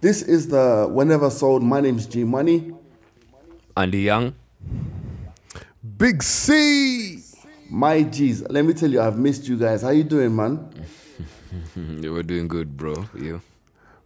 This is the Wheneversode. My name's G Money. Andy Young. Big C. My G's. Let me tell you, I've missed you guys. How you doing, man? You were doing good, bro. You.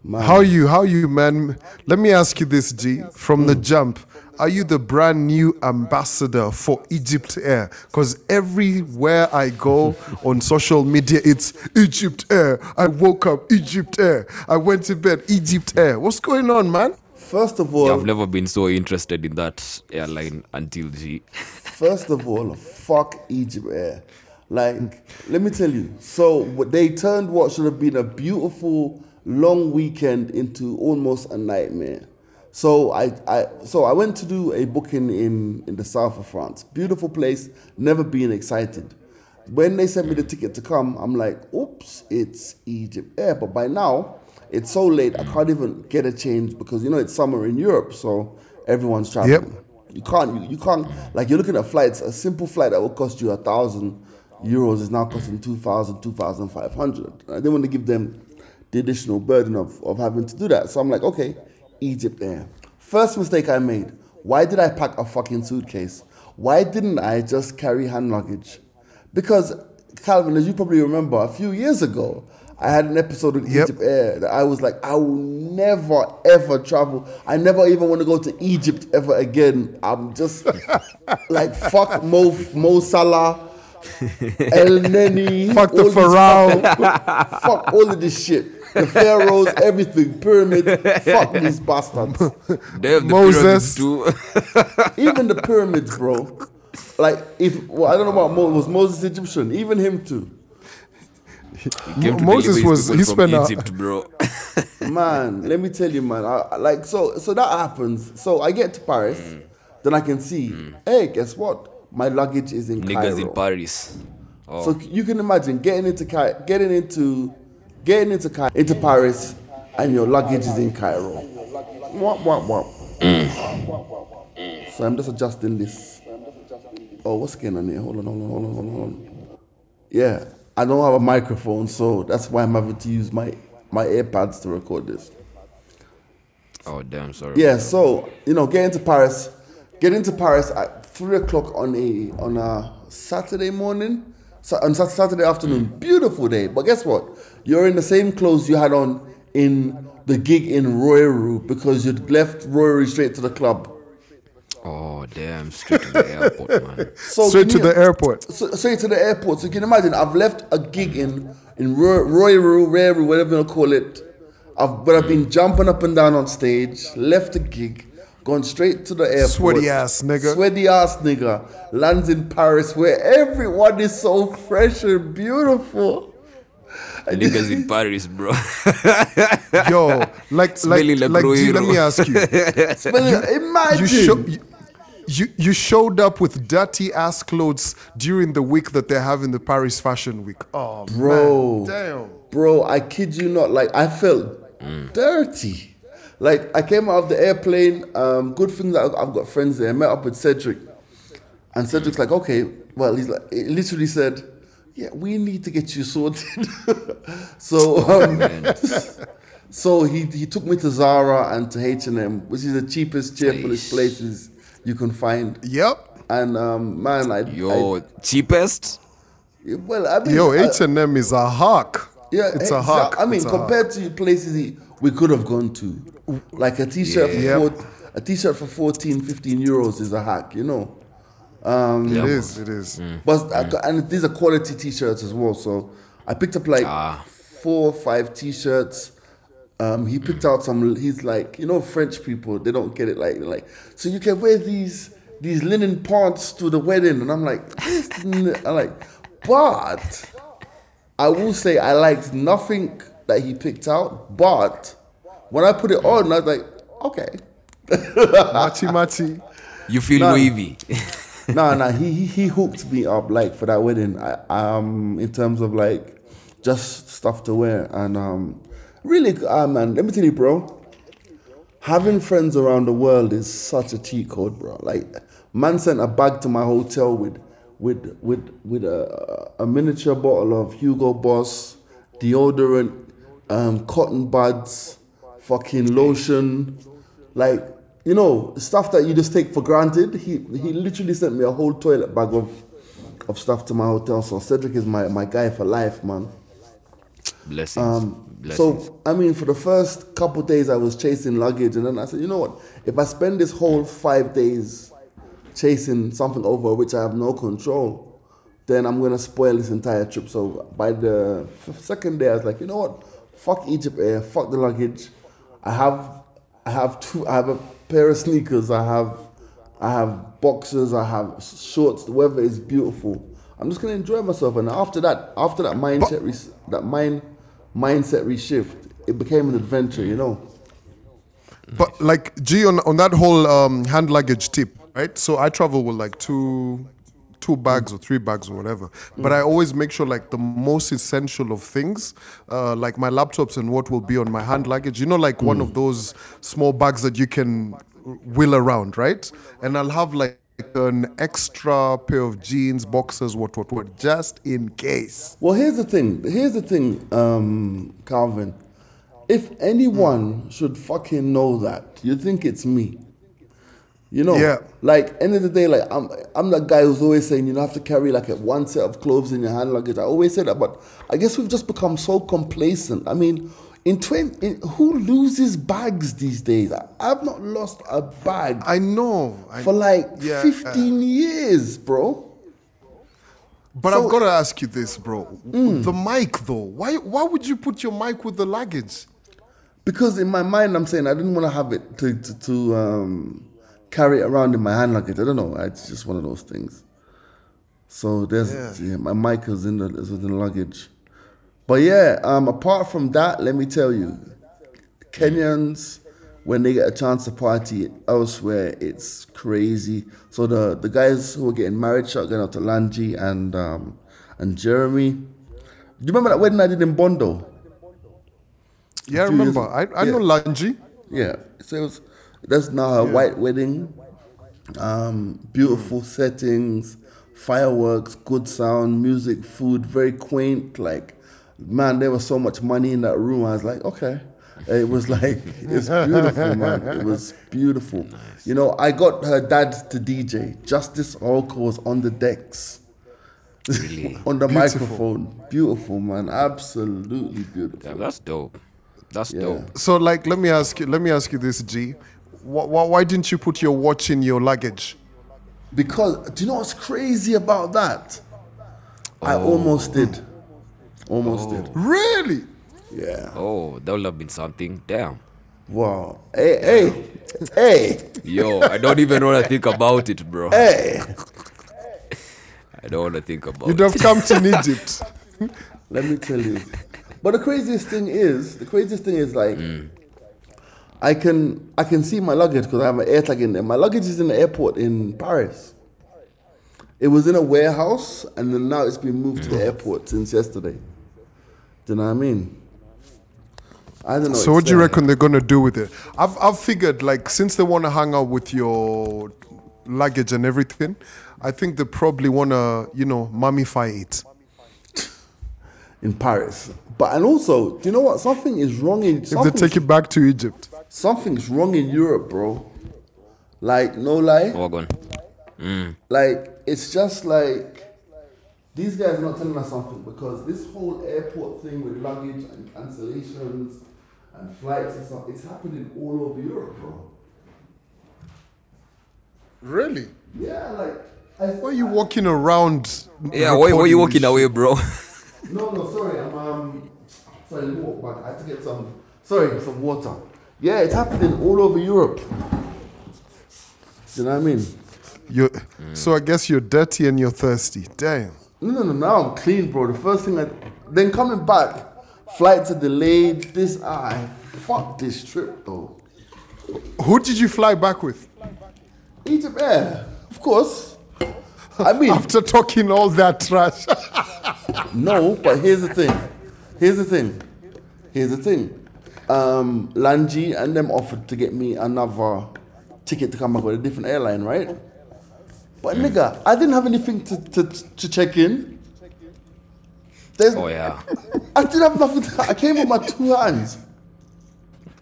Man. How you? How you, man? Let me ask you this, G. From the jump, are you the brand new ambassador for Egypt Air? Because everywhere I go on social media, it's Egypt Air. I woke up Egypt Air. I went to bed Egypt Air. What's going on, man? First of all, I've never been so interested in that airline until G. First of all, fuck Egypt Air. Like, let me tell you. So they turned what should have been a beautiful long weekend into almost a nightmare. So I, I so I went to do a booking in in the south of France. Beautiful place. Never been excited. When they sent me the ticket to come, I'm like, oops, it's Egypt Air. But by now, it's so late, I can't even get a change because you know it's summer in Europe, so everyone's traveling. You can't, you, you can't, like you're looking at flights, a simple flight that will cost you a thousand euros is now costing 2,000, 2,500. I didn't want to give them the additional burden of, of having to do that. So I'm like, okay, Egypt Air. First mistake I made, why did I pack a fucking suitcase? Why didn't I just carry hand luggage? Because, Calvin, as you probably remember, a few years ago, I had an episode with Yep. Egypt Air that I was like, I will never ever travel. I never even want to go to Egypt ever again. I'm just like fuck Mo Mo Salah, El Neni, Fuck the Pharaoh. fucking- fuck all of this shit. The pharaohs, everything, pyramid. Fuck these bastards. They have the Moses. too. Even the pyramids, bro. Like if well, I don't know about Mo, was Moses Egyptian? Even him too. Came to Moses deliver his was- people he from spent a- Egypt, bro. Man, let me tell you, man. I, I- like so, so that happens. So I get to Paris, Mm. then I can see. Hey, guess what? My luggage is in Niggas Cairo. in Paris. Oh, So you can imagine getting into Cai- getting into getting into Cai- into Paris, and your luggage is in Cairo. Wah, wah, wah. Mm. So I'm just adjusting this. Oh, what's going on here? Hold on, hold on, hold on, hold on, hold on. Yeah, I don't have a microphone, so that's why I'm having to use my my AirPods to record this. oh damn, sorry. Yeah, so you know, getting to Paris, getting to Paris three o'clock on a on a Saturday morning, on Sat- Saturday afternoon, beautiful day. But guess what? You're in the same clothes you had on in the gig in Royeru because you'd left Royeru straight to the club. Oh damn, straight to the airport, man. So Straight to you- the airport. So, straight to the airport. So you can imagine, I've left a gig in in Roy- Royeru, Royeru, whatever you want to call it. I've, but I've been jumping up and down on stage, left the gig, gone straight to the airport. Sweaty ass nigga. Sweaty ass nigga. Lands in Paris where everyone is so fresh and beautiful. Niggas in Paris, bro. Yo, like, like, Smelling like like, G, let me ask you. But imagine. you, show, you, you you showed up with dirty ass clothes during the week that they're having the Paris Fashion Week. Oh, Bro. man, damn. Bro, I kid you not. Like I felt mm. dirty. Like I came out of the airplane. Um, good thing that I've- I've got friends there. I met up with Cedric, and Cedric's like, okay, well, he's like, he literally said, yeah, we need to get you sorted. so, um, so he he took me to Zara and to H and M, which is the cheapest, cheerfulest places you can find. Yep. And um, man, I Yo, cheapest? Well, I mean, Yo, I- H and M is a hawk. Yeah, it's a exa- hawk. I mean, It's hawk. compared to places we could have gone to, like a t-shirt Yeah. for four, a t-shirt for 14, 15 euros is a hack, you know. It is. It is. But I got- and these are quality t-shirts as well. So I picked up like Ah. four or five t-shirts. Um, he picked out some. He's like, you know, French people they don't get it like like. So you can wear these these linen pants to the wedding, and I'm like, I'm like, but I will say I liked nothing that he picked out. But when I put it on, I was like, okay, Machi machi. You feel Nah. wavy. no, no, he, he he hooked me up like for that wedding. I, um, in terms of like just stuff to wear and um, really, ah man, let me tell you, bro. Having friends around the world is such a cheat code, bro. Like, man sent a bag to my hotel with with with with a, a miniature bottle of Hugo Boss deodorant, um, cotton buds, fucking lotion, like you know stuff that you just take for granted. He he literally sent me a whole toilet bag of of stuff to my hotel. So Cedric is my my guy for life, man. Blessings. Blessings. So I mean, for the first couple days, I was chasing luggage, and then I said, you know what? If I spend this whole five days chasing something over which I have no control, then I'm gonna spoil this entire trip. So by the second day, I was like, you know what? Fuck Egypt Air. Fuck the luggage. I have, I have two. I have a pair of sneakers. I have, I have boxers. I have shorts. The weather is beautiful. I'm just gonna enjoy myself. And after that, after that mindset, re- that mind, mindset reshift, it became an adventure. You know. But like G on on that whole um, hand luggage tip, right? So I travel with like two two bags or three bags or whatever. But I always make sure like the most essential of things, uh, like my laptops and what will be on my hand luggage. You know, like one of those small bags that you can wheel around, right? And I'll have like an extra pair of jeans, boxers, what what what, just in case. Well, here's the thing. Here's the thing, um, Calvin. If anyone should fucking know that, you think it's me. You know, Yeah. like end of the day, like I'm, I'm that guy who's always saying you don't have to carry like a one set of clothes in your hand luggage. I always say that, but I guess we've just become so complacent. I mean, in twenty, in, who loses bags these days? I, I've not lost a bag I know. I, for like Yeah. 15 years, bro. But So- Mm. I've got to ask you this, bro. The mic, though. Why why would you put your mic with the luggage? Because in my mind, I'm saying I didn't want to have it to to, to um, carry it around in my hand luggage. I don't know. It's just one of those things. So there's Yeah. yeah, my mic is in the is in the luggage. But yeah, um, apart from that, let me tell you, Kenyans when they get a chance to party elsewhere, it's crazy. So the the guys who are getting married, shout out to Lanji and um, and Jeremy. Do you remember that wedding I did in Bondo? Yeah, I few years- remember. I, I know yeah. Lanji. Yeah, so it was, that's now a white wedding. Um, beautiful settings, fireworks, good sound, music, food, very quaint. Like, man, there was so much money in that room. I was like, okay. It was like, it's beautiful, man. It was beautiful. You know, I got her dad to DJ. Justice Orko was on the decks. Really? on the Beautiful. microphone. Beautiful, man. Absolutely beautiful. Yeah, that's dope. That's Yeah. dope. So, like, let me ask you. Let me ask you this, G. Why, why, why didn't you put your watch in your luggage? Because do you know what's crazy about that? I oh. almost did. Almost did. Oh. Really? Yeah. Oh, that would have been something. Damn. Wow. Hey, hey, hey, Yo, I don't even want to think about it, bro. hey. I don't want to think about it. You'd it. have come to Egypt. Let me tell you. But the craziest thing is, the craziest thing is like, mm. I can I can see my luggage because I have an air tag in there. My luggage is in the airport in Paris. It was in a warehouse, and then now it's been moved to the airport since yesterday. Do you know what I mean? I don't know. So, what do you there. reckon they're gonna do with it? I've I've figured like since they want to hang out with your luggage and everything, I think they probably wanna you know mummify it. in Paris. But and also, do you know what? Something is wrong in If they take it back to Egypt. Something's wrong in Europe, bro. Like no lie, Wagon. like it's just like these guys are not telling us something because this whole airport thing with luggage and cancellations and flights and stuff, it's happening all over Europe, bro. Really? Yeah, like I, Why are you walking around? Yeah, why, why you walking away, bro? No, no, sorry. I'm um, sorry. Walk back. I had to get some. Sorry, some water. Yeah, it's happening all over Europe. You know what I mean? You're, So I guess you're dirty and you're thirsty. Damn. No, no, no. Now I'm clean, bro. The first thing I then coming back, flights are delayed. This I fuck this trip though. Who did you fly back with? Egypt Air, of course. I mean, After talking all that trash. no, but here's the thing. Here's the thing. Here's the thing. Um, Lanji and them offered to get me another ticket to come back with a different airline, right? But nigga, I didn't have anything to, to, to check in. There's, Oh, yeah. I didn't have nothing. To, I came with my two hands.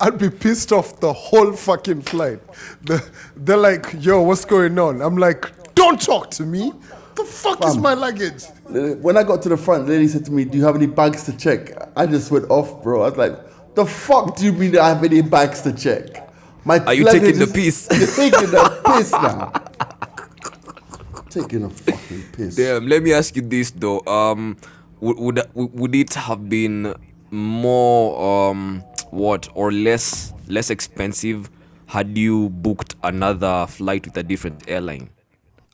I'd be pissed off the whole fucking flight. The, they're like, yo, what's going on? I'm like, don't talk to me. The fuck is my luggage? When I got to the front, the lady said to me, "Do you have any bags to check?" I just went off, bro. I was like, "The fuck do you mean I have any bags to check?" My Are you taking the is- piss? You're taking the piss now. taking a fucking piss. Damn, let me ask you this though. Um, would would would it have been more um what or less less expensive had you booked another flight with a different airline,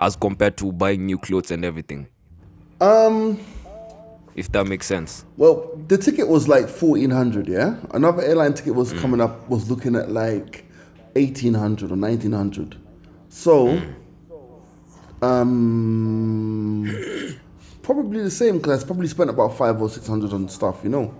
as compared to buying new clothes and everything? Um. If that makes sense. Well, the ticket was like fourteen hundred. Yeah. Another airline ticket was Mm. coming up. Was looking at like eighteen hundred or nineteen hundred. So, Mm. um, probably the same because I probably spent about five or six hundred on stuff. You know.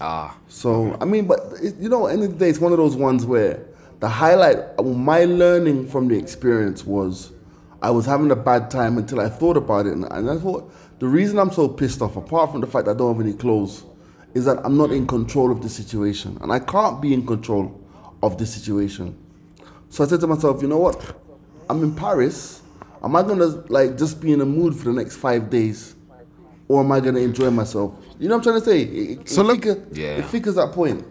Ah, So I mean, but it, you know, at the end of the day, it's one of those ones where the highlight, my learning from the experience was, I was having a bad time until I thought about it, and, and I thought the reason I'm so pissed off, apart from the fact that I don't have any clothes, is that I'm not in control of the situation, and I can't be in control of the situation. So I said to myself, you know what? I'm in Paris. Am I gonna like just be in a mood for the next five days, or am I gonna enjoy myself? You know what I'm trying to say? It, it, So it look- figure- Yeah. it figures that point.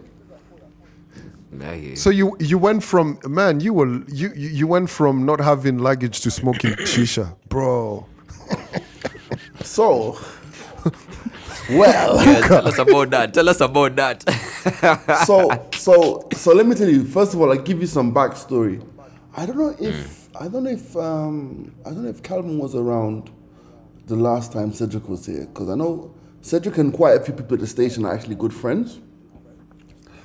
I hear you. So you you went from man, you were you you you went from not having luggage to smoking shisha, bro. So, well, Yeah, tell us about that. Tell us about that. so so so let me tell you. First of all, I give you some backstory. I don't know if I don't know if um I don't know if Calvin was around the last time Cedric was here because I know Cedric and quite a few people at the station are actually good friends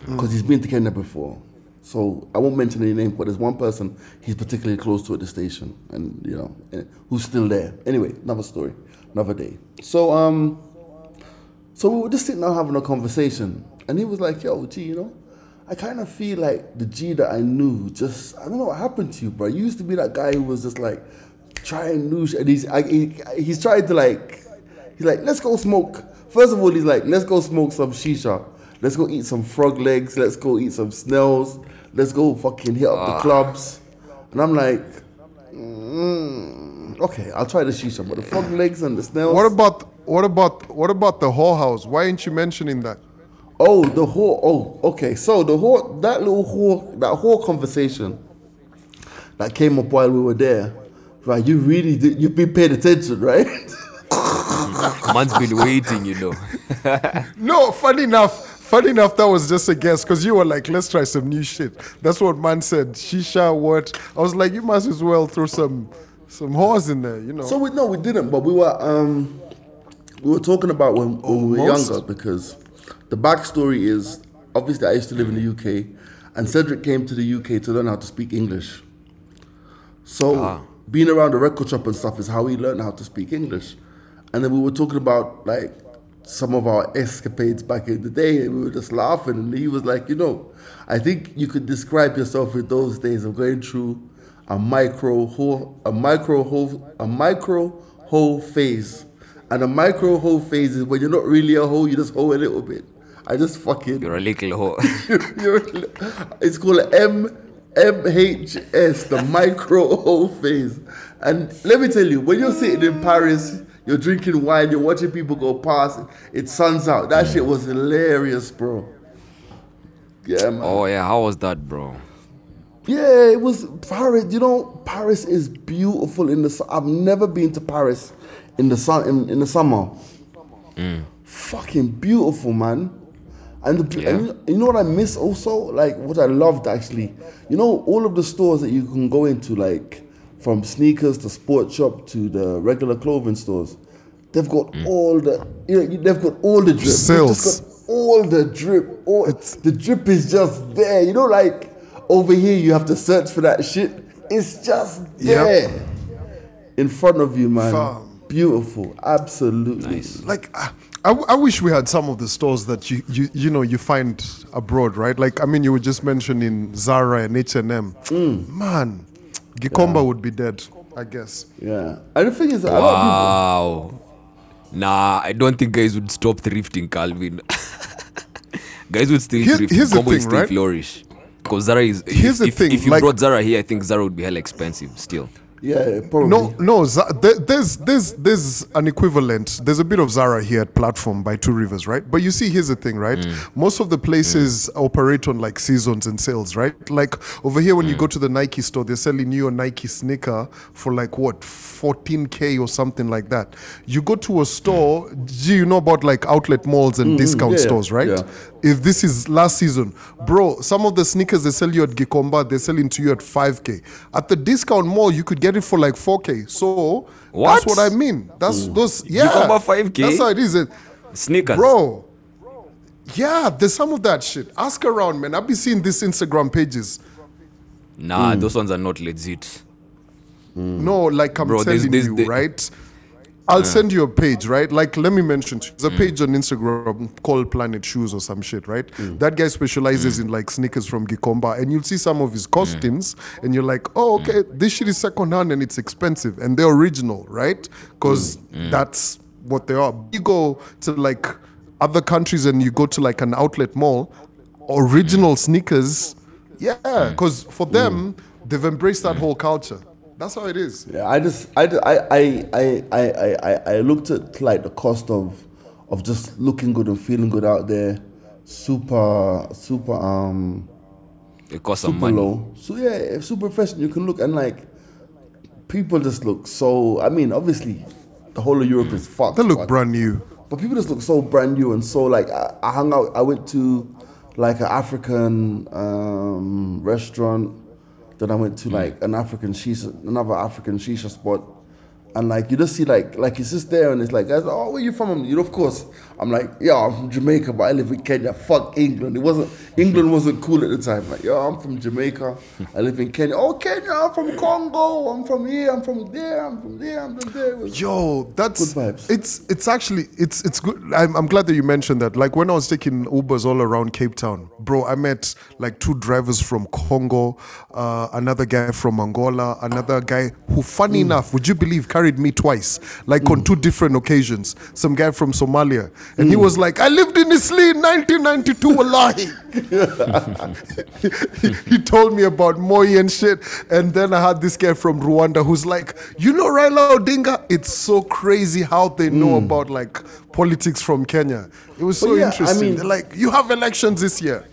because he's been to Kenya before. So I won't mention any name, but there's one person he's particularly close to at the station, and you know who's still there. Anyway, another story, another day. So um. So we were just sitting down having a conversation, and he was like, "Yo, G, you know, I kind of feel like the G that I knew just I don't know what happened to you, bro. You used to be that guy who was just like trying new and he's I, he, he's trying to like he's like, let's go smoke. First of all, he's like, let's go smoke some shisha. Let's go eat some frog legs. Let's go eat some snails. Let's go fucking hit up the clubs. And I'm like, mm, okay, I'll try the shisha, but the frog legs and the snails. What about what about what about the whorehouse? Why ain't you mentioning that? Oh, the whole. Oh, okay. So the whole that little whole that whole conversation that came up while we were there, right? You really did. You've been paying attention, right? Man's been waiting, you know. No, funny enough, funny enough, that was just a guess because you were like, let's try some new shit. That's what man said. Shisha, what? I was like, you must as well throw some some whores in there, you know. so we no, we didn't. But we were um we were talking about when, when we were younger because the backstory is obviously I used to live in the UK, and Cedric came to the UK to learn how to speak English. So being around the record shop and stuff is how he learned how to speak English. And then we were talking about like some of our escapades back in the day, and we were just laughing. And he was like, you know, I think you could describe yourself in those days of going through a micro whole, a micro whole, a micro whole phase. And a micro whole phase is when you're not really a hoe, you just hoe a little bit. I just fucking You're a little hoe. it's called M MHS, the micro whole phase. And let me tell you, when you're sitting in Paris, you're drinking wine, you're watching people go past, it suns out. That shit was hilarious, bro. Yeah, man. Oh yeah, how was that, bro? Yeah, it was Paris. You know, Paris is beautiful in the. su- I've never been to Paris in the sun in, in the summer. Mm. Fucking beautiful, man. And, the, Yeah. and you know what I miss also, like what I loved actually. You know, all of the stores that you can go into, like from sneakers to sport shop to the regular clothing stores, they've got mm. all the. You know, they've got all the drip. Sales. all the drip. All the drip is just there. You know, like over here you have to search for that shit. It's just Yep. there in front of you, man. Beautiful, absolutely. Nice. like I, I, I wish we had some of the stores that you, you you know you find abroad, right? Like I mean, you were just mentioning Zara and H and M. Mm. Man, Gikomba would be dead, I guess. Yeah, and the thing is, a lot of Wow. Nah, I don't think guys would stop thrifting, Calvin. guys would still Here- thrift. here's the would thing, still right? flourish. Because Zara is. Here's if, the if, thing, If you like- brought Zara here, I think Zara would be hella expensive still. Yeah, probably. No, no. There's there's there's an equivalent. There's a bit of Zara here at Platform by Two Rivers, right? But you see, here's the thing, right? Mm. Most of the places mm. operate on like seasons and sales, right? Like over here, when you mm. go to the Nike store, they're selling you a Nike sneaker for like what 14k or something like that. You go to a store, gee, you know about like outlet malls and mm-hmm. discount yeah, stores, right? yeah. If this is last season, bro, some of the sneakers they sell you at Gikomba, they're selling to you at 5k. At the discount mall, you could get it for like 4k. So What? that's what I mean. That's those yeah. Gikomba 5K? That's how it is. Sneakers. Bro. Yeah, there's some of that shit. Ask around, man. I've been seeing these Instagram pages. Nah, hmm. those ones are not legit. No, like I'm Bro, there's- telling there's you, the- right? I'll send you a page, right? Like, let me mention, to you. there's a mm. page on Instagram called Planet Shoes or some shit, right? Mm. That guy specializes mm. in like sneakers from Gikomba, and you'll see some of his costumes, and you're like, oh, okay, this shit is secondhand and it's expensive, and they're original, right? Because that's what they are. You go to like other countries and you go to like an outlet mall, original sneakers, yeah, because for them, they've embraced that whole culture. That's how it is. Yeah, I just I I I I I I, I looked at like the cost of of just looking good and feeling good out there, super super um It costs some super money. low. So yeah, super fashion. You can look and like people just look so. I mean, obviously, the whole of Europe is fucked. They look but- brand new. But people just look so brand new and so like I, I hung out. I went to like an African um, restaurant. Then I went to hmm. like an African shisha, another African shisha spot, and like you just see like like it's just there and it's like oh where you from? You know, of course I'm like yeah I'm from Jamaica, but I live in Kenya. Fuck England. It wasn't England wasn't cool at the time. Like yeah I'm from Jamaica. I live in Kenya. Oh Kenya, I'm from Congo. I'm from here. I'm from there. I'm from there. I'm from there. Was- Yo, that's Good vibes. It's it's actually it's it's good. I'm, I'm glad that you mentioned that. Like when I was taking Ubers all around Cape Town, bro, I met like two drivers from Congo, uh, another guy from Angola, another guy who, funny enough, would you believe, carried me twice, like on mm. two different occasions. Some guy from Somalia, and he mm. was like, "I lived in Eastleigh in 1992, wallahi." he, he told me about Moi and shit. And then I had this guy from Rwanda who's like, you know Raila Odinga? It's so crazy how they know mm. about like politics from Kenya. It was so yeah, I interesting. mean- They're like, you have elections this year.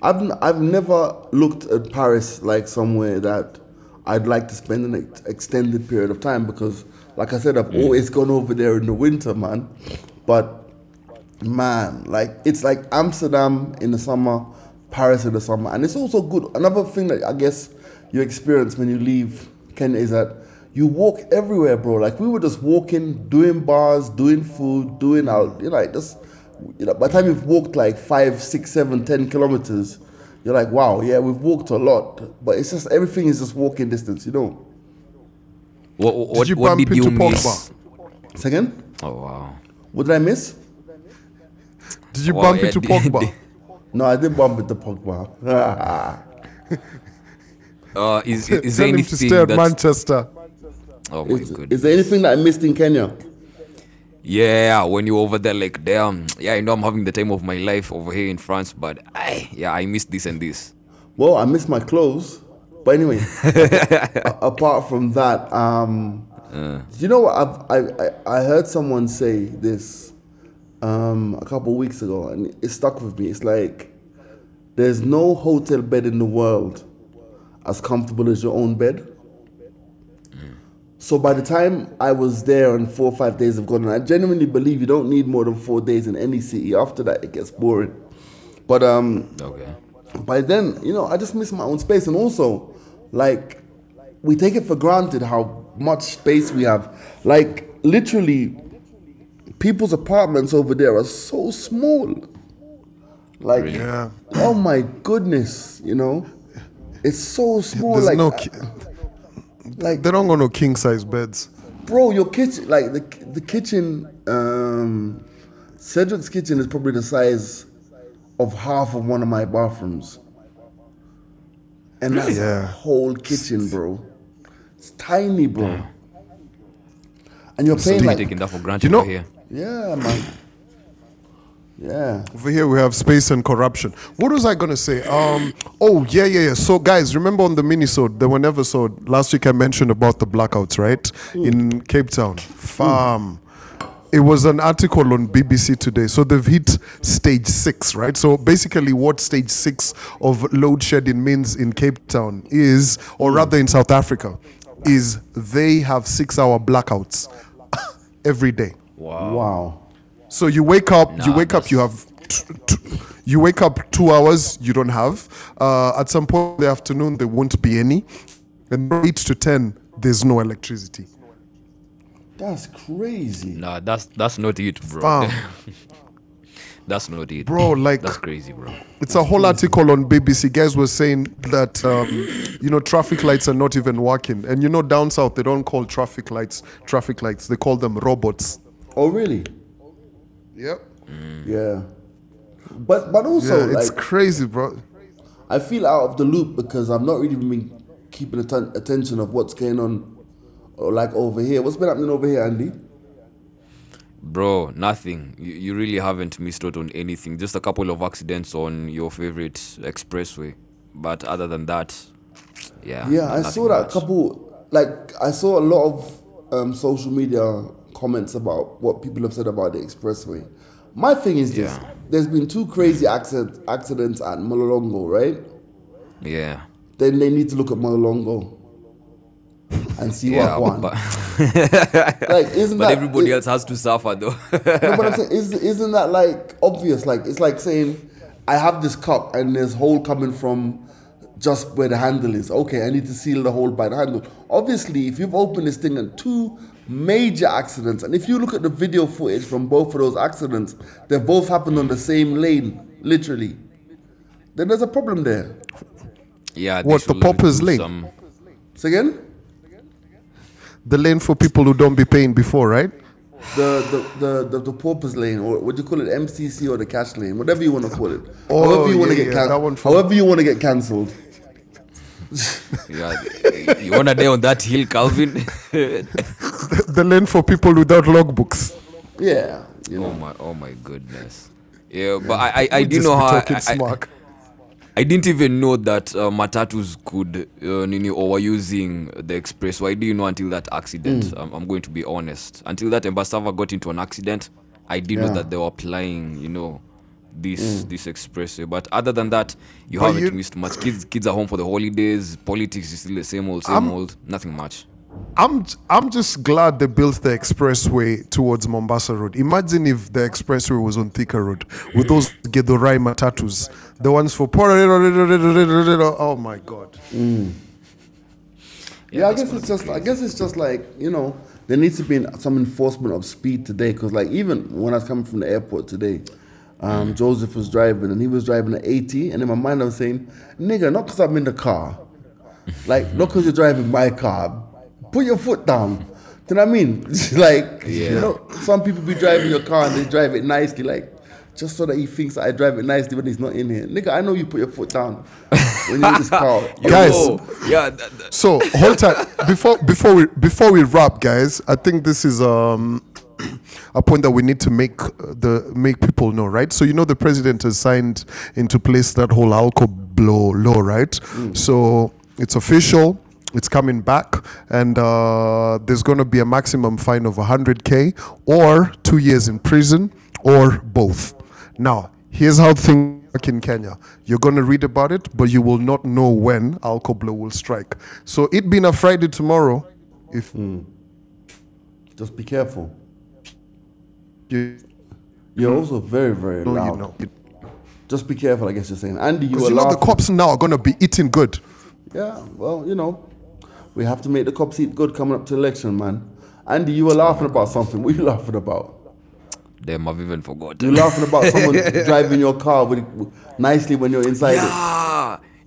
I've I've never looked at Paris like somewhere that I'd like to spend an ex- extended period of time because, like I said, I've mm. always gone over there in the winter, man. But man, like it's like Amsterdam in the summer, Paris in the summer, and it's also good. Another thing that I guess you experience when you leave Kenya is that you walk everywhere, bro. Like we were just walking, doing bars, doing food, doing out, you know, like just you know, by the time you've walked like five, six, seven, ten kilometers, you're like, wow, yeah, we've walked a lot. But it's just everything is just walking distance, you know. What, what, you what bump did you into miss? Pogba? Second, Oh wow. what did I miss? Did you Wow, bump yeah, into did- Pogba? No, I didn't bump into Pogba. Uh, is, is, is there Tell him to anything stay at that's Manchester. oh my is, god is there anything that I missed in Kenya? Yeah when you're over there like damn yeah I know I'm having the time of my life over here in France but I yeah I miss this and this Well, I miss my clothes. But anyway, apart from that, um, you know what? I've, I, I I heard someone say this um, a couple of weeks ago, and it stuck with me. It's like there's no hotel bed in the world as comfortable as your own bed. So by the time I was there and four or five days have gone, and I genuinely believe you don't need more than four days in any city. After that, it gets boring. But um, okay by then, you know, I just miss my own space. And also, like, we take it for granted how much space we have. Like, literally, people's apartments over there are so small. Like, Yeah. oh my goodness, you know, it's so small. There's like, no, ki- like, they don't go no king size beds. bro, your kitchen, like the the kitchen, um, Cedric's kitchen is probably the size of half of one of my bathrooms, and that's Yeah. a whole kitchen, bro. It's tiny, bro. And you're paying Still like, taking that for granted You know- here yeah, man. Yeah. Over here we have space and corruption. What was I gonna say? Um. Oh yeah, yeah, yeah. So guys, remember on the minisode, the one episode last week I mentioned about the blackouts, right? In Cape Town, farm. It was an article on BBC today. So they've hit stage six, right? So basically, what stage six of load shedding means in Cape Town is, or rather in South Africa, is they have six-hour blackouts every day. Wow. Wow. So you wake up, you wake up, you have, t- t- you wake up two hours, you don't have. Uh, at some point in the afternoon, there won't be any, and eight to ten, there's no electricity. That's crazy. Nah, that's that's not it, bro. Fam. that's not it, Bro, like- that's crazy, bro. It's a whole article on BBC. Guys were saying that um, you know traffic lights are not even working, and you know down south they don't call traffic lights traffic lights; they call them robots. Oh, really? Yep. Yeah. But but also Yeah, it's like crazy, bro. I feel out of the loop because I've not really been keeping atten- attention of what's going on, or like over here. What's been happening over here, Andy? Bro, nothing. You, you really haven't missed out on anything. Just a couple of accidents on your favorite expressway. But other than that, yeah. Yeah, I saw that much. couple. Like I saw a lot of um, social media comments about what people have said about the expressway. My thing is this: Yeah. there's been two crazy accident, accidents at Mlolongo, right? Yeah. Then they need to look at Mlolongo and see Yeah, what one. but, like, isn't but that everybody it- else has to suffer though. No, but I'm saying, is, isn't that like obvious? Like, it's like saying, I have this cup and there's hole coming from just where the handle is. Okay, I need to seal the hole by the handle. Obviously, if you've opened this thing and two major accidents, and if you look at the video footage from both of those accidents, they both happened on the same lane, literally. Then there's a problem there. yeah. they What, the should Poppers Lane? some- Say again? The lane for people who don't be paying before, right? The the, the, the, the porpoise lane, or what do you call it, MCC or the cash lane, whatever you want to call it. Oh, however you want to yeah, get yeah, can- that one for- however you want to get cancelled. Yeah, you a day on that hill, Calvin? The land for people without logbooks. Yeah, you know. oh my, oh my goodness. Yeah, but I, I, I didn't know how. I, I. I didn't even know that uh, matatus could, uh, nini, or were using the express. Why do you know until that accident. Mm. I'm, I'm going to be honest. Until that Embasava got into an accident, I didn't Yeah. know that they were applying, you know, this mm. this expressway. But other than that, you But haven't you- missed much. Kids kids are home for the holidays. Politics is still the same old, same I'm- old. Nothing much. I'm I'm just glad they built the expressway towards Mombasa Road. Imagine if the expressway was on Thika Road with those Githurai matatus, the ones for poor. oh my god. Mm. Yeah, I guess it's be just. I guess it's just like you know, there needs to be some enforcement of speed today. Because like even when I was coming from the airport today, um, Joseph was driving and he was driving at 80, and in my mind I was saying, "Nigga, not because I'm in the car, like not because you're driving my car. Put your foot down." Do you know what I mean? like you know, some people be driving your car and they drive it nicely, like just so that he thinks I drive it nicely when he's not in here. Nigga, I know you put your foot down when you're in this car. Guys. yeah, that, that- So hold tight before before we before we wrap, guys. I think this is um a point that we need to make uh, the make people know, right? So you know the president has signed into place that whole alcohol blow law, right? So it's official. It's coming back, and uh, there's going to be a maximum fine of 100k or two years in prison or both. Now, here's how things work in Kenya. You're going to read about it, but you will not know when Alcoblow will strike. So, it being a Friday tomorrow, if Just be careful. You You're hmm. also very, very know, loud. you know. Just be careful, I guess you're saying. Andy, you Because were you know the laughing. cops now are going to be eating good. Yeah, well, you know, we have to make the cops eat good coming up to election, man. Andy, you were laughing about something. What are you laughing about? damn, I've even forgotten. You're laughing about someone driving your car with, nicely when you're inside it.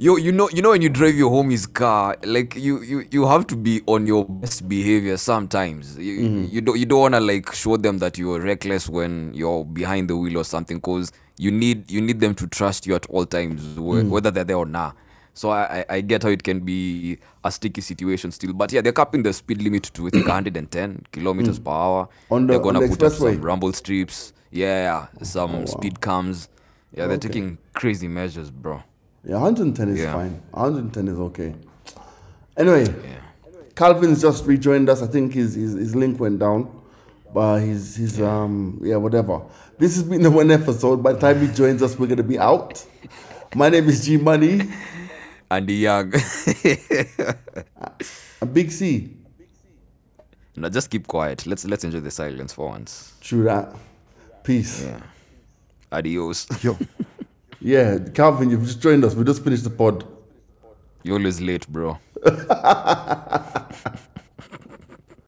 Yo, you know, you know when you drive your homie's car, like you, you, you have to be on your best behavior sometimes. You, Mm-hmm. you don't, you don't wanna like show them that you're reckless when you're behind the wheel or something, cause you need, you need them to trust you at all times, Mm. whether they're there or not. So I, I, get how it can be a sticky situation still. But yeah, they're capping the speed limit to I think 110 kilometers per hour. On the- they're gonna on the put up some rumble strips. Yeah, some wow. speed cams. Yeah, they're Okay. taking crazy measures, bro. Yeah, 110 is Yeah. fine. 110 is okay. Anyway, Yeah. Calvin's just rejoined us. I think his his, his link went down, but his his um yeah whatever. This has been the one episode. By the time he joins us, we're gonna be out. My name is G Money, Andy Young. a Big C. no, just keep quiet. Let's let's enjoy the silence for once. True that. Peace. Yeah. Adios. Yo. Yeah, Calvin, you've just joined us. We just finished the pod. You're always late, bro.